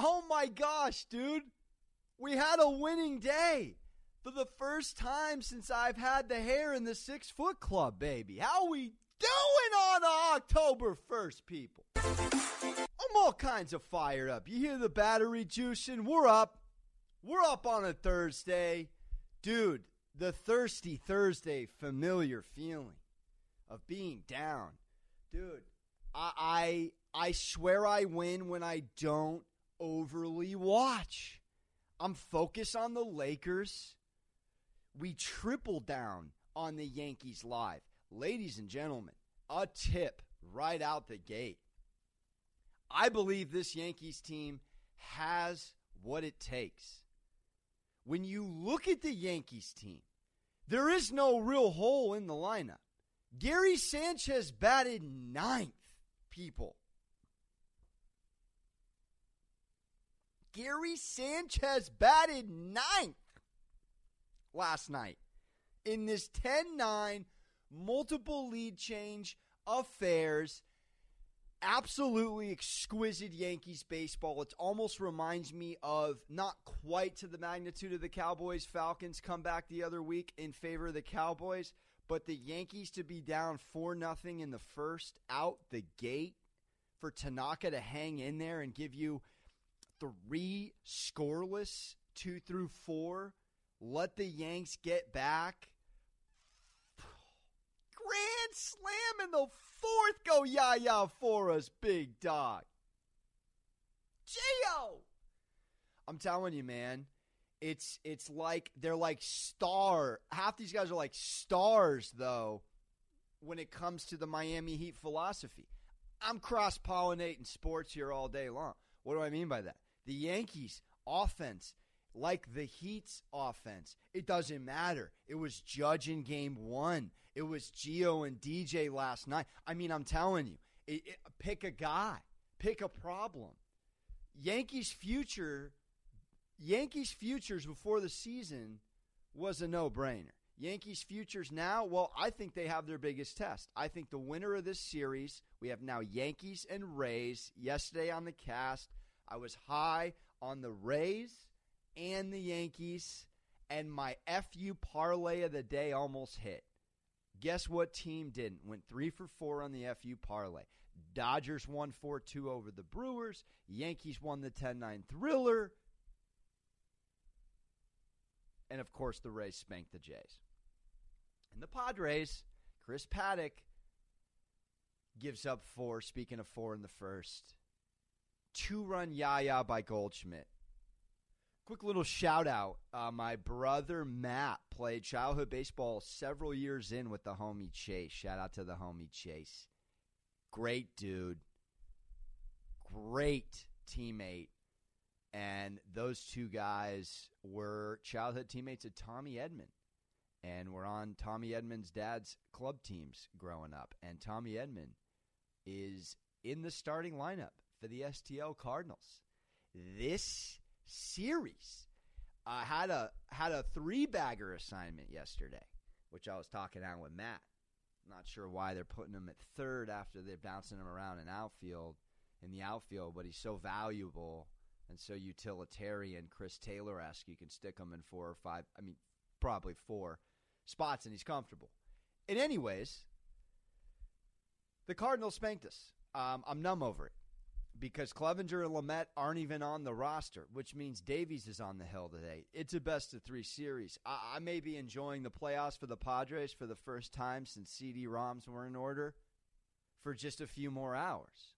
Oh my gosh, dude. We had a winning day for the first time since I've had the hair in the six foot club, baby. How we doing on October 1st, people? I'm all kinds of fired up. You hear the battery juicing? We're up. We're up on a Thursday. Dude, the thirsty Thursday familiar feeling of being down. Dude, I I, I swear I win when I don't overly watch. I'm focused on the Lakers. We triple down on the Yankees live. Ladies and gentlemen, a tip right out the gate. I believe this Yankees team has what it takes. When you look at the Yankees team, there is no real hole in the lineup. Gary Sanchez batted ninth, people. Gary Sanchez batted ninth last night in this 10 9 multiple lead change affairs. Absolutely exquisite Yankees baseball. It almost reminds me of not quite to the magnitude of the Cowboys Falcons comeback the other week in favor of the Cowboys, but the Yankees to be down 4 nothing in the first out the gate for Tanaka to hang in there and give you three scoreless, two through four. Let the Yanks get back. Grand slam in the fourth. Go ya ya for us, big dog. Gio. I'm telling you, man. It's it's like they're like star. Half these guys are like stars, though, when it comes to the Miami Heat philosophy. I'm cross pollinating sports here all day long. What do I mean by that? The Yankees offense, like the Heat's offense, it doesn't matter. It was Judge in game one. It was Gio and DJ last night. I mean, I'm telling you, it, it, pick a guy, pick a problem. Yankees future, Yankees futures before the season was a no brainer. Yankees futures now, well, I think they have their biggest test. I think the winner of this series, we have now Yankees and Rays. Yesterday on the cast, I was high on the Rays and the Yankees, and my FU parlay of the day almost hit. Guess what team didn't? Went three for four on the FU parlay. Dodgers won 4 2 over the Brewers. Yankees won the 10 9 thriller. And of course, the Rays spanked the Jays. And the Padres, Chris Paddack gives up four, speaking of four in the first two run Yaya by Goldschmidt. Quick little shout out. Uh, my brother Matt played childhood baseball several years in with the homie Chase. Shout out to the homie Chase. Great dude. Great teammate. And those two guys were childhood teammates of Tommy Edman And we're on Tommy Edman's dad's club teams growing up. And Tommy Edman is in the starting lineup for the STL Cardinals. This series uh, had a had a three bagger assignment yesterday, which I was talking out with Matt. Not sure why they're putting him at third after they're bouncing him around in outfield in the outfield, but he's so valuable and so utilitarian, Chris Taylor esque. You can stick him in four or five. I mean, probably four spots, and he's comfortable. And anyways, the Cardinals spanked us. Um, I'm numb over it because Clevinger and Lamet aren't even on the roster, which means Davies is on the hill today. It's a best of three series. I, I may be enjoying the playoffs for the Padres for the first time since CD-ROMs were in order for just a few more hours.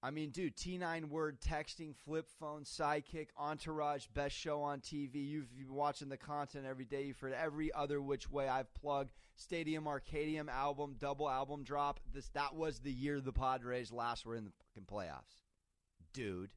I mean, dude, T9 word texting, flip phone, sidekick, entourage, best show on TV. You've been watching the content every day. You've heard every other which way I've plugged. Stadium Arcadium album, double album drop. This that was the year the Padres last were in the fucking playoffs. Dude.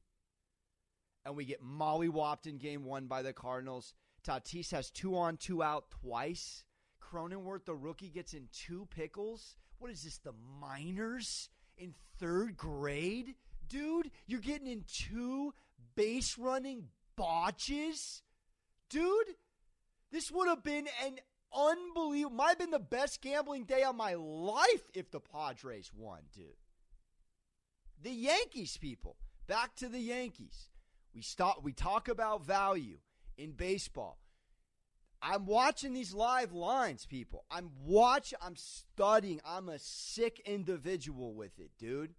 And we get mollywopped in game one by the Cardinals. Tatis has two on, two out twice. Cronenworth, the rookie, gets in two pickles. What is this, the minors? in third grade, dude. You're getting in two base running botches, dude. This would have been an unbelievable, might have been the best gambling day of my life if the Padres won, dude. The Yankees, people, back to the Yankees. We stop we talk about value in baseball. I'm watching these live lines, people. I'm watch I'm studying. I'm a sick individual with it, dude.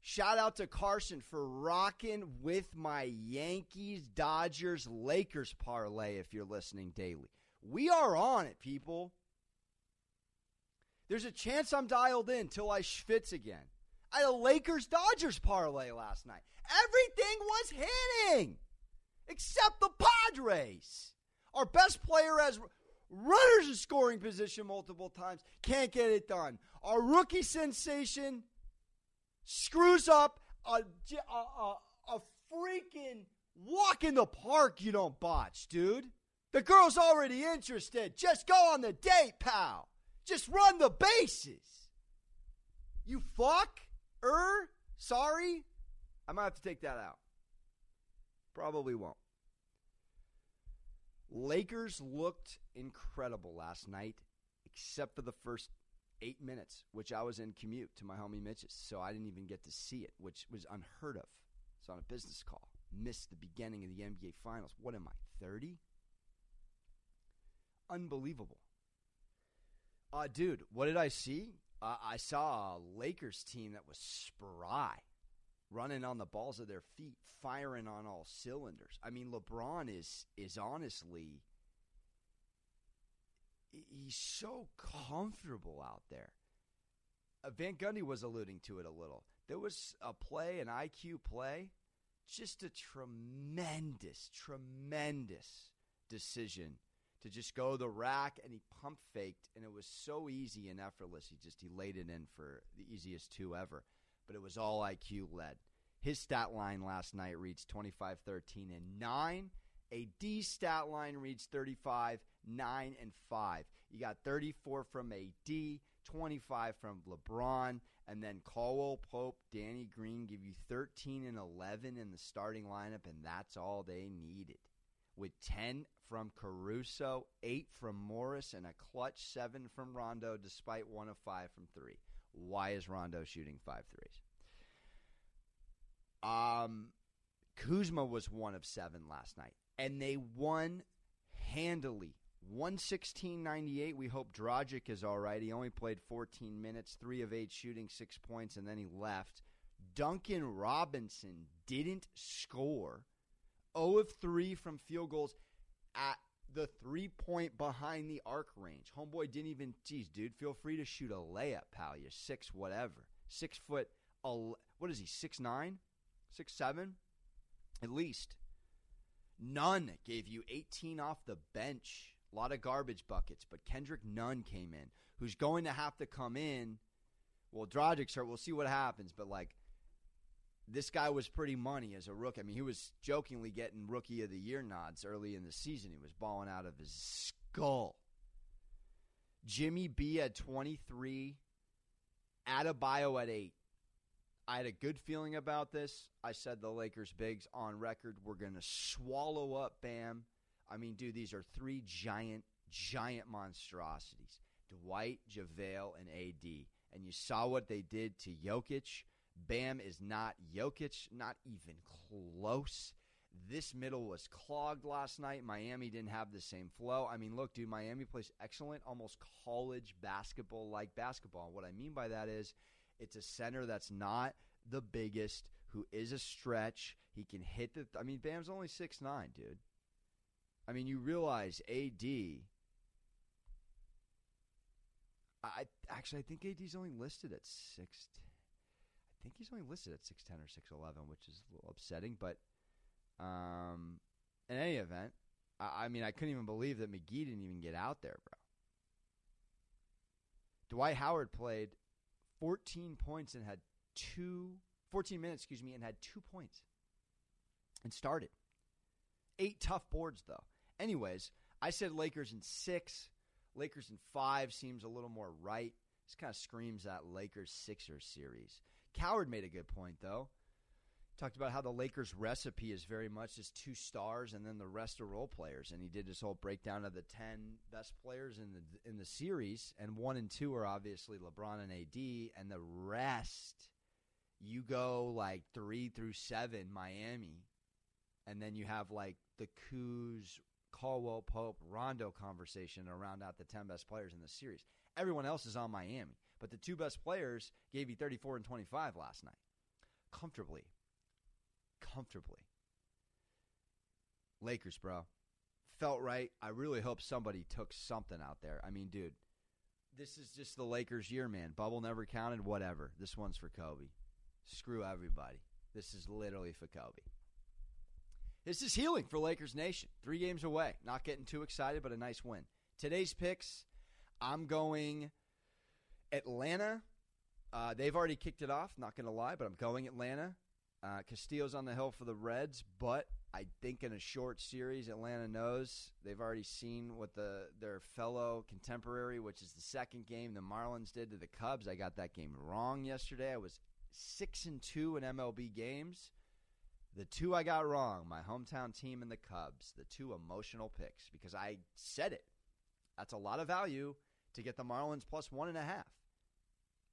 Shout out to Carson for rocking with my Yankees, Dodgers, Lakers parlay if you're listening daily. We are on it, people. There's a chance I'm dialed in till I schwitz again. Had a Lakers Dodgers parlay last night. Everything was hitting except the Padres. Our best player has runners in scoring position multiple times, can't get it done. Our rookie sensation screws up a, a, a, a freaking walk in the park you don't botch, dude. The girl's already interested. Just go on the date, pal. Just run the bases. You fuck? Er? Sorry? I might have to take that out. Probably won't. Lakers looked incredible last night, except for the first eight minutes, which I was in commute to my homie Mitch's, so I didn't even get to see it, which was unheard of. It's on a business call. Missed the beginning of the NBA Finals. What am I, 30? Unbelievable. Uh, dude, what did I see? Uh, I saw a Lakers team that was spry, running on the balls of their feet, firing on all cylinders. I mean, LeBron is is honestly he's so comfortable out there. Uh, Van Gundy was alluding to it a little. There was a play, an IQ play, just a tremendous, tremendous decision to just go the rack and he pump faked and it was so easy and effortless. He just he laid it in for the easiest two ever. But it was all IQ led. His stat line last night reads 25, 13, and 9. A D stat line reads 35, 9, and 5. You got 34 from AD, 25 from LeBron, and then Caldwell Pope, Danny Green give you 13 and 11 in the starting lineup, and that's all they needed. With 10 from Caruso, 8 from Morris, and a clutch 7 from Rondo, despite 1 of 5 from 3. Why is Rondo shooting five threes? Um, Kuzma was one of seven last night, and they won handily. 116.98. We hope Dragic is all right. He only played 14 minutes, three of eight shooting, six points, and then he left. Duncan Robinson didn't score. 0 of 3 from field goals at the three point behind the arc range. Homeboy didn't even, geez, dude, feel free to shoot a layup, pal. You're six, whatever. Six foot, what is he, six nine? six, seven, at least. Nunn gave you 18 off the bench. A lot of garbage buckets, but Kendrick Nunn came in, who's going to have to come in. Well, Dragic, sir, we'll see what happens, but like this guy was pretty money as a rookie. I mean, he was jokingly getting rookie of the year nods early in the season. He was balling out of his skull. Jimmy B at 23, Adebayo at 8. I had a good feeling about this. I said the Lakers bigs on record. We're going to swallow up Bam. I mean, dude, these are three giant, giant monstrosities Dwight, JaVale, and AD. And you saw what they did to Jokic. Bam is not Jokic, not even close. This middle was clogged last night. Miami didn't have the same flow. I mean, look, dude, Miami plays excellent, almost college basketball like basketball. What I mean by that is it's a center that's not the biggest, who is a stretch. He can hit the. I mean, Bam's only six nine, dude. I mean, you realize AD. I actually, I think AD's only listed at six. I think he's only listed at six ten or six eleven, which is a little upsetting. But um, in any event, I, I mean, I couldn't even believe that McGee didn't even get out there, bro. Dwight Howard played 14 points and had two, 14 minutes, excuse me, and had two points and started. Eight tough boards, though. Anyways, I said Lakers in six. Lakers in five seems a little more right. This kind of screams that Lakers Sixers series. Cowherd made a good point, though. Talked about how the Lakers recipe is very much just two stars and then the rest are role players. And he did this whole breakdown of the ten best players in the in the series, and one and two are obviously LeBron and AD, and the rest you go like three through seven, Miami. and then you have like the Kuz, Caldwell Pope, Rondo conversation to round out the 10 best players in the series. Everyone else is on Miami, but the two best players gave you 34 and 25 last night. Comfortably. Comfortably. Lakers, bro. Felt right. I really hope somebody took something out there. I mean, dude, this is just the Lakers' year, man. Bubble never counted, whatever. This one's for Kobe. Screw everybody. This is literally for Kobe. This is healing for Lakers Nation. Three games away. Not getting too excited, but a nice win. Today's picks, I'm going Atlanta. Uh, they've already kicked it off, not going to lie, but I'm going Atlanta. Uh, Castillo's on the hill for the Reds, but I think in a short series, Atlanta knows they've already seen what the their fellow contemporary, which is the second game, the Marlins did to the Cubs. I got that game wrong yesterday. I was six and two in MLB games. The two I got wrong, my hometown team and the Cubs, the two emotional picks, because I said it. That's a lot of value to get the Marlins plus one and a half.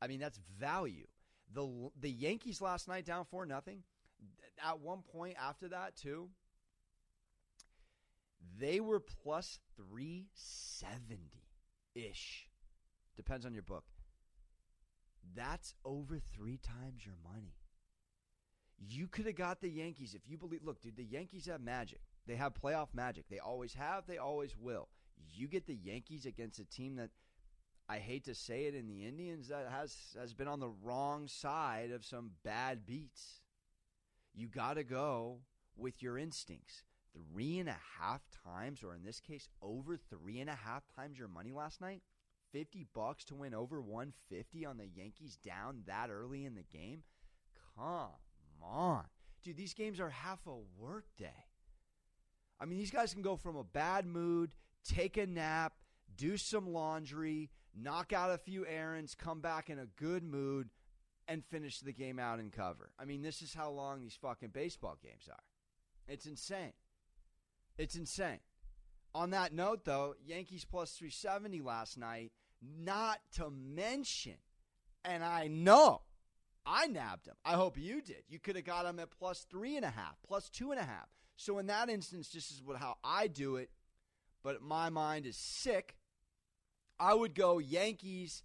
I mean, that's value. The the Yankees last night down four nothing. At one point after that too, they were plus three seventy ish. Depends on your book. That's over three times your money. You could have got the Yankees if you believe. Look, dude, the Yankees have magic. They have playoff magic. They always have. They always will. You get the Yankees against a team that I hate to say it in the Indians that has has been on the wrong side of some bad beats. You got to go with your instincts. Three and a half times, or in this case, over three and a half times your money last night. 50 bucks to win over 150 on the Yankees down that early in the game? Come on. Dude, these games are half a workday. I mean, these guys can go from a bad mood, take a nap, do some laundry, knock out a few errands, come back in a good mood, and finish the game out in cover. I mean, this is how long these fucking baseball games are. It's insane. It's insane. On that note, though, Yankees plus 370 last night, not to mention, and I know I nabbed him. I hope you did. You could have got him at plus three and a half, plus two and a half. So in that instance, this is what, how I do it. But my mind is sick. I would go Yankees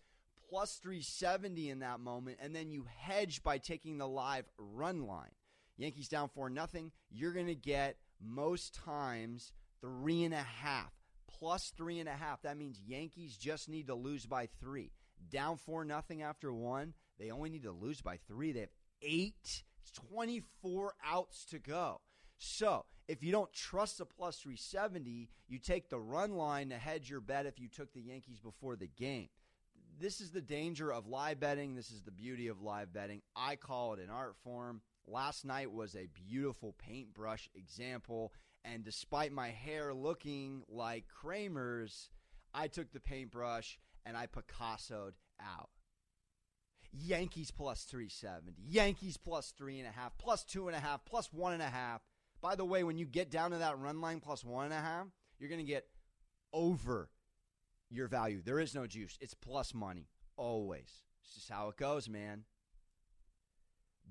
plus 370 in that moment, and then you hedge by taking the live run line. Yankees down 4 nothing. You're going to get most times three and a half plus three and a half. That means Yankees just need to lose by three. Down 4 nothing after one. They only need to lose by three. They have eight, 24 outs to go. So if you don't trust the plus 370, you take the run line to hedge your bet if you took the Yankees before the game. This is the danger of live betting. This is the beauty of live betting. I call it an art form. Last night was a beautiful paintbrush example. And despite my hair looking like Kramer's, I took the paintbrush and I Picassoed out. Yankees plus 370, Yankees plus three and a half, plus two and a half, plus one and a half. By the way, when you get down to that run line plus one and a half, you're going to get over your value. There is no juice. It's plus money always. It's just how it goes, man.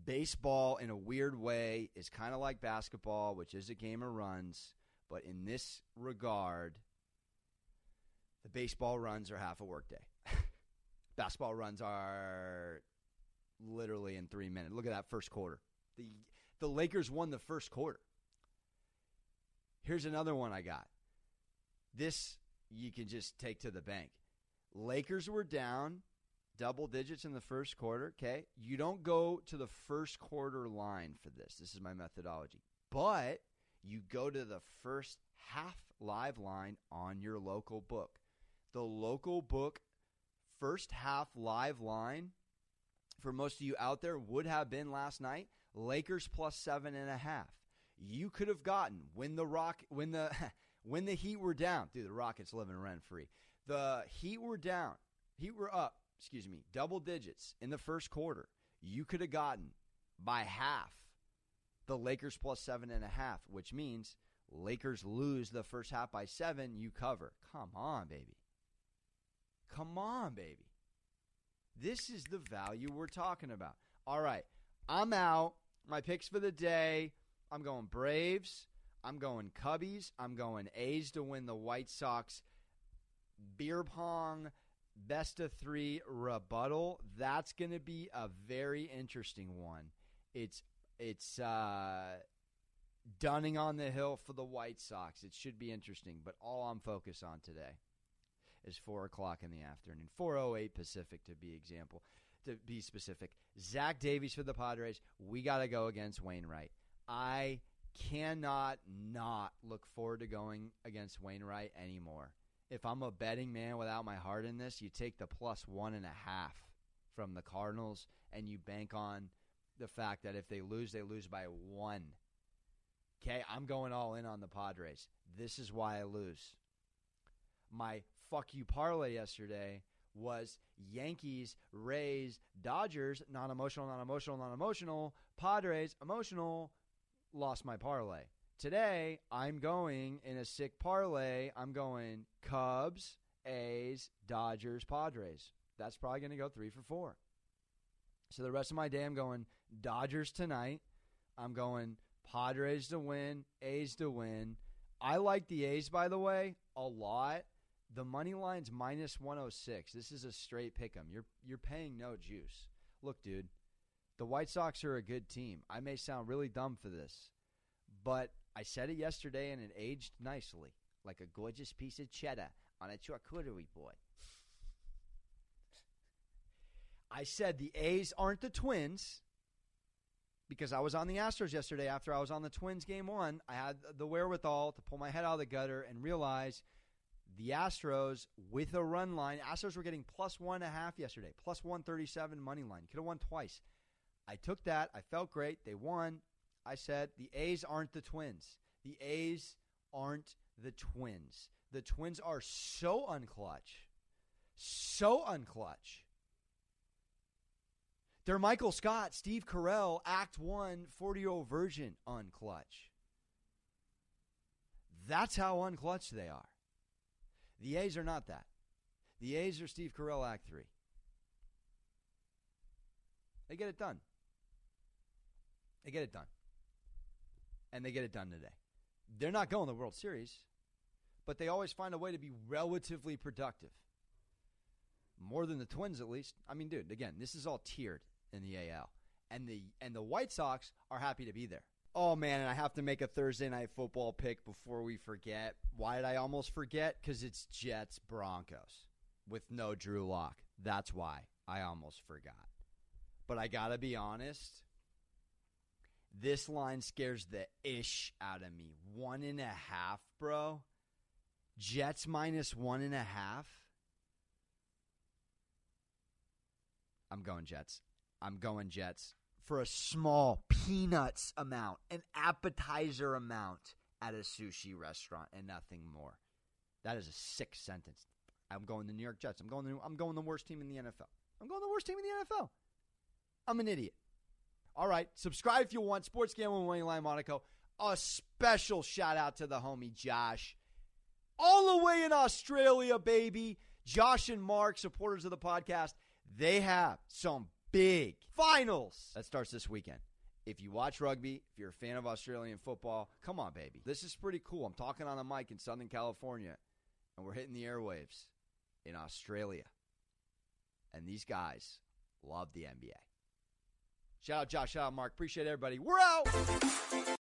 Baseball, in a weird way, is kind of like basketball, which is a game of runs. But in this regard, the baseball runs are half a workday. basketball runs are literally in three minutes. Look at that first quarter. The the Lakers won the first quarter. Here's another one I got. This you can just take to the bank. Lakers were down double digits in the first quarter. Okay. You don't go to the first quarter line for this. This is my methodology. But you go to the first half live line on your local book. The local book first half live line for most of you out there would have been last night Lakers plus seven and a half you could have gotten when the rock when the when the Heat were down. Dude, the Rockets living rent free. The Heat were down. Heat were up. Excuse me, double digits in the first quarter. You could have gotten by half the Lakers plus seven and a half, which means Lakers lose the first half by seven. You cover. Come on, baby. Come on, baby. This is the value we're talking about. All right, I'm out. My picks for the day I'm going Braves. I'm going Cubbies. I'm going A's to win the White Sox beer pong best of three rebuttal. That's going to be a very interesting one. It's it's uh, Dunning on the hill for the White Sox. It should be interesting. But all I'm focused on today is four o'clock in the afternoon, four oh eight Pacific to be example. To be specific, Zach Davies for the Padres. We got to go against Wainwright. I cannot not look forward to going against Wainwright anymore. If I'm a betting man without my heart in this, you take the plus one and a half from the Cardinals and you bank on the fact that if they lose, they lose by one. Okay, I'm going all in on the Padres. This is why I lose. My fuck you parlay yesterday was Yankees, Rays, Dodgers, non emotional, non emotional, non emotional, Padres, emotional, lost my parlay. Today, I'm going in a sick parlay. I'm going Cubs, A's, Dodgers, Padres. That's probably going to go three for four. So the rest of my day, I'm going Dodgers tonight. I'm going Padres to win, A's to win. I like the A's, by the way, a lot. The money line's minus 106. This is a straight pick 'em. You're you're paying no juice. Look, dude, the White Sox are a good team. I may sound really dumb for this, but I said it yesterday and it aged nicely, like a gorgeous piece of cheddar on a charcuterie board. I said the A's aren't the Twins because I was on the Astros yesterday after I was on the Twins game one. I had the wherewithal to pull my head out of the gutter and realize the Astros with a run line. Astros were getting plus one and a half yesterday, plus 137 money line. Could have won twice. I took that. I felt great. They won. I said the A's aren't the Twins. The A's aren't the Twins. The Twins are so unclutch. So unclutch. They're Michael Scott, Steve Carell, Act One, 40 year old version unclutch. That's how unclutch they are. The A's are not that. The A's are Steve Carell Act 3. They get it done. They get it done. And they get it done today. They're not going to the World Series, but they always find a way to be relatively productive. More than the Twins, at least. I mean, dude, again, this is all tiered in the AL. And the and the White Sox are happy to be there. Oh man, and I have to make a Thursday night football pick before we forget. Why did I almost forget? Because it's Jets Broncos with no Drew Lock. That's why I almost forgot. But I gotta be honest. This line scares the ish out of me. One and a half, bro. Jets minus one and a half. I'm going Jets. I'm going Jets for a small peanuts amount, an appetizer amount at a sushi restaurant, and nothing more. That is a sick sentence. I'm going the New York Jets. I'm going. The, I'm going the worst team in the NFL. I'm going the worst team in the NFL. I'm an idiot. All right, subscribe if you want. Sports Gambling Wayne Line Monaco. A special shout out to the homie Josh, all the way in Australia, baby. Josh and Mark, supporters of the podcast, they have some big finals that starts this weekend. If you watch rugby, if you're a fan of Australian football, come on, baby. This is pretty cool. I'm talking on a mic in Southern California, and we're hitting the airwaves in Australia. And these guys love the NBA. Shout out Josh, shout out Mark. Appreciate everybody. We're out.